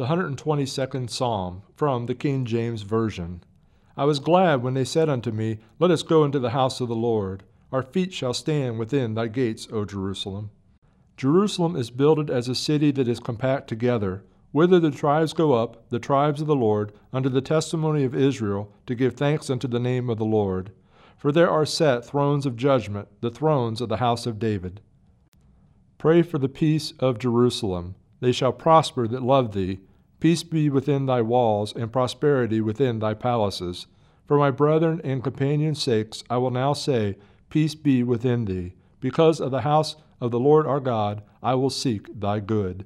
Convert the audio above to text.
The 122nd Psalm from the King James Version. I was glad when they said unto me, Let us go into the house of the Lord. Our feet shall stand within thy gates, O Jerusalem. Jerusalem is builded as a city that is compact together, whither the tribes go up, the tribes of the Lord, under the testimony of Israel, to give thanks unto the name of the Lord. For there are set thrones of judgment, the thrones of the house of David. Pray for the peace of Jerusalem. They shall prosper that love thee. Peace be within thy walls, and prosperity within thy palaces. For my brethren and companions' sakes, I will now say, Peace be within thee. Because of the house of the Lord our God, I will seek thy good.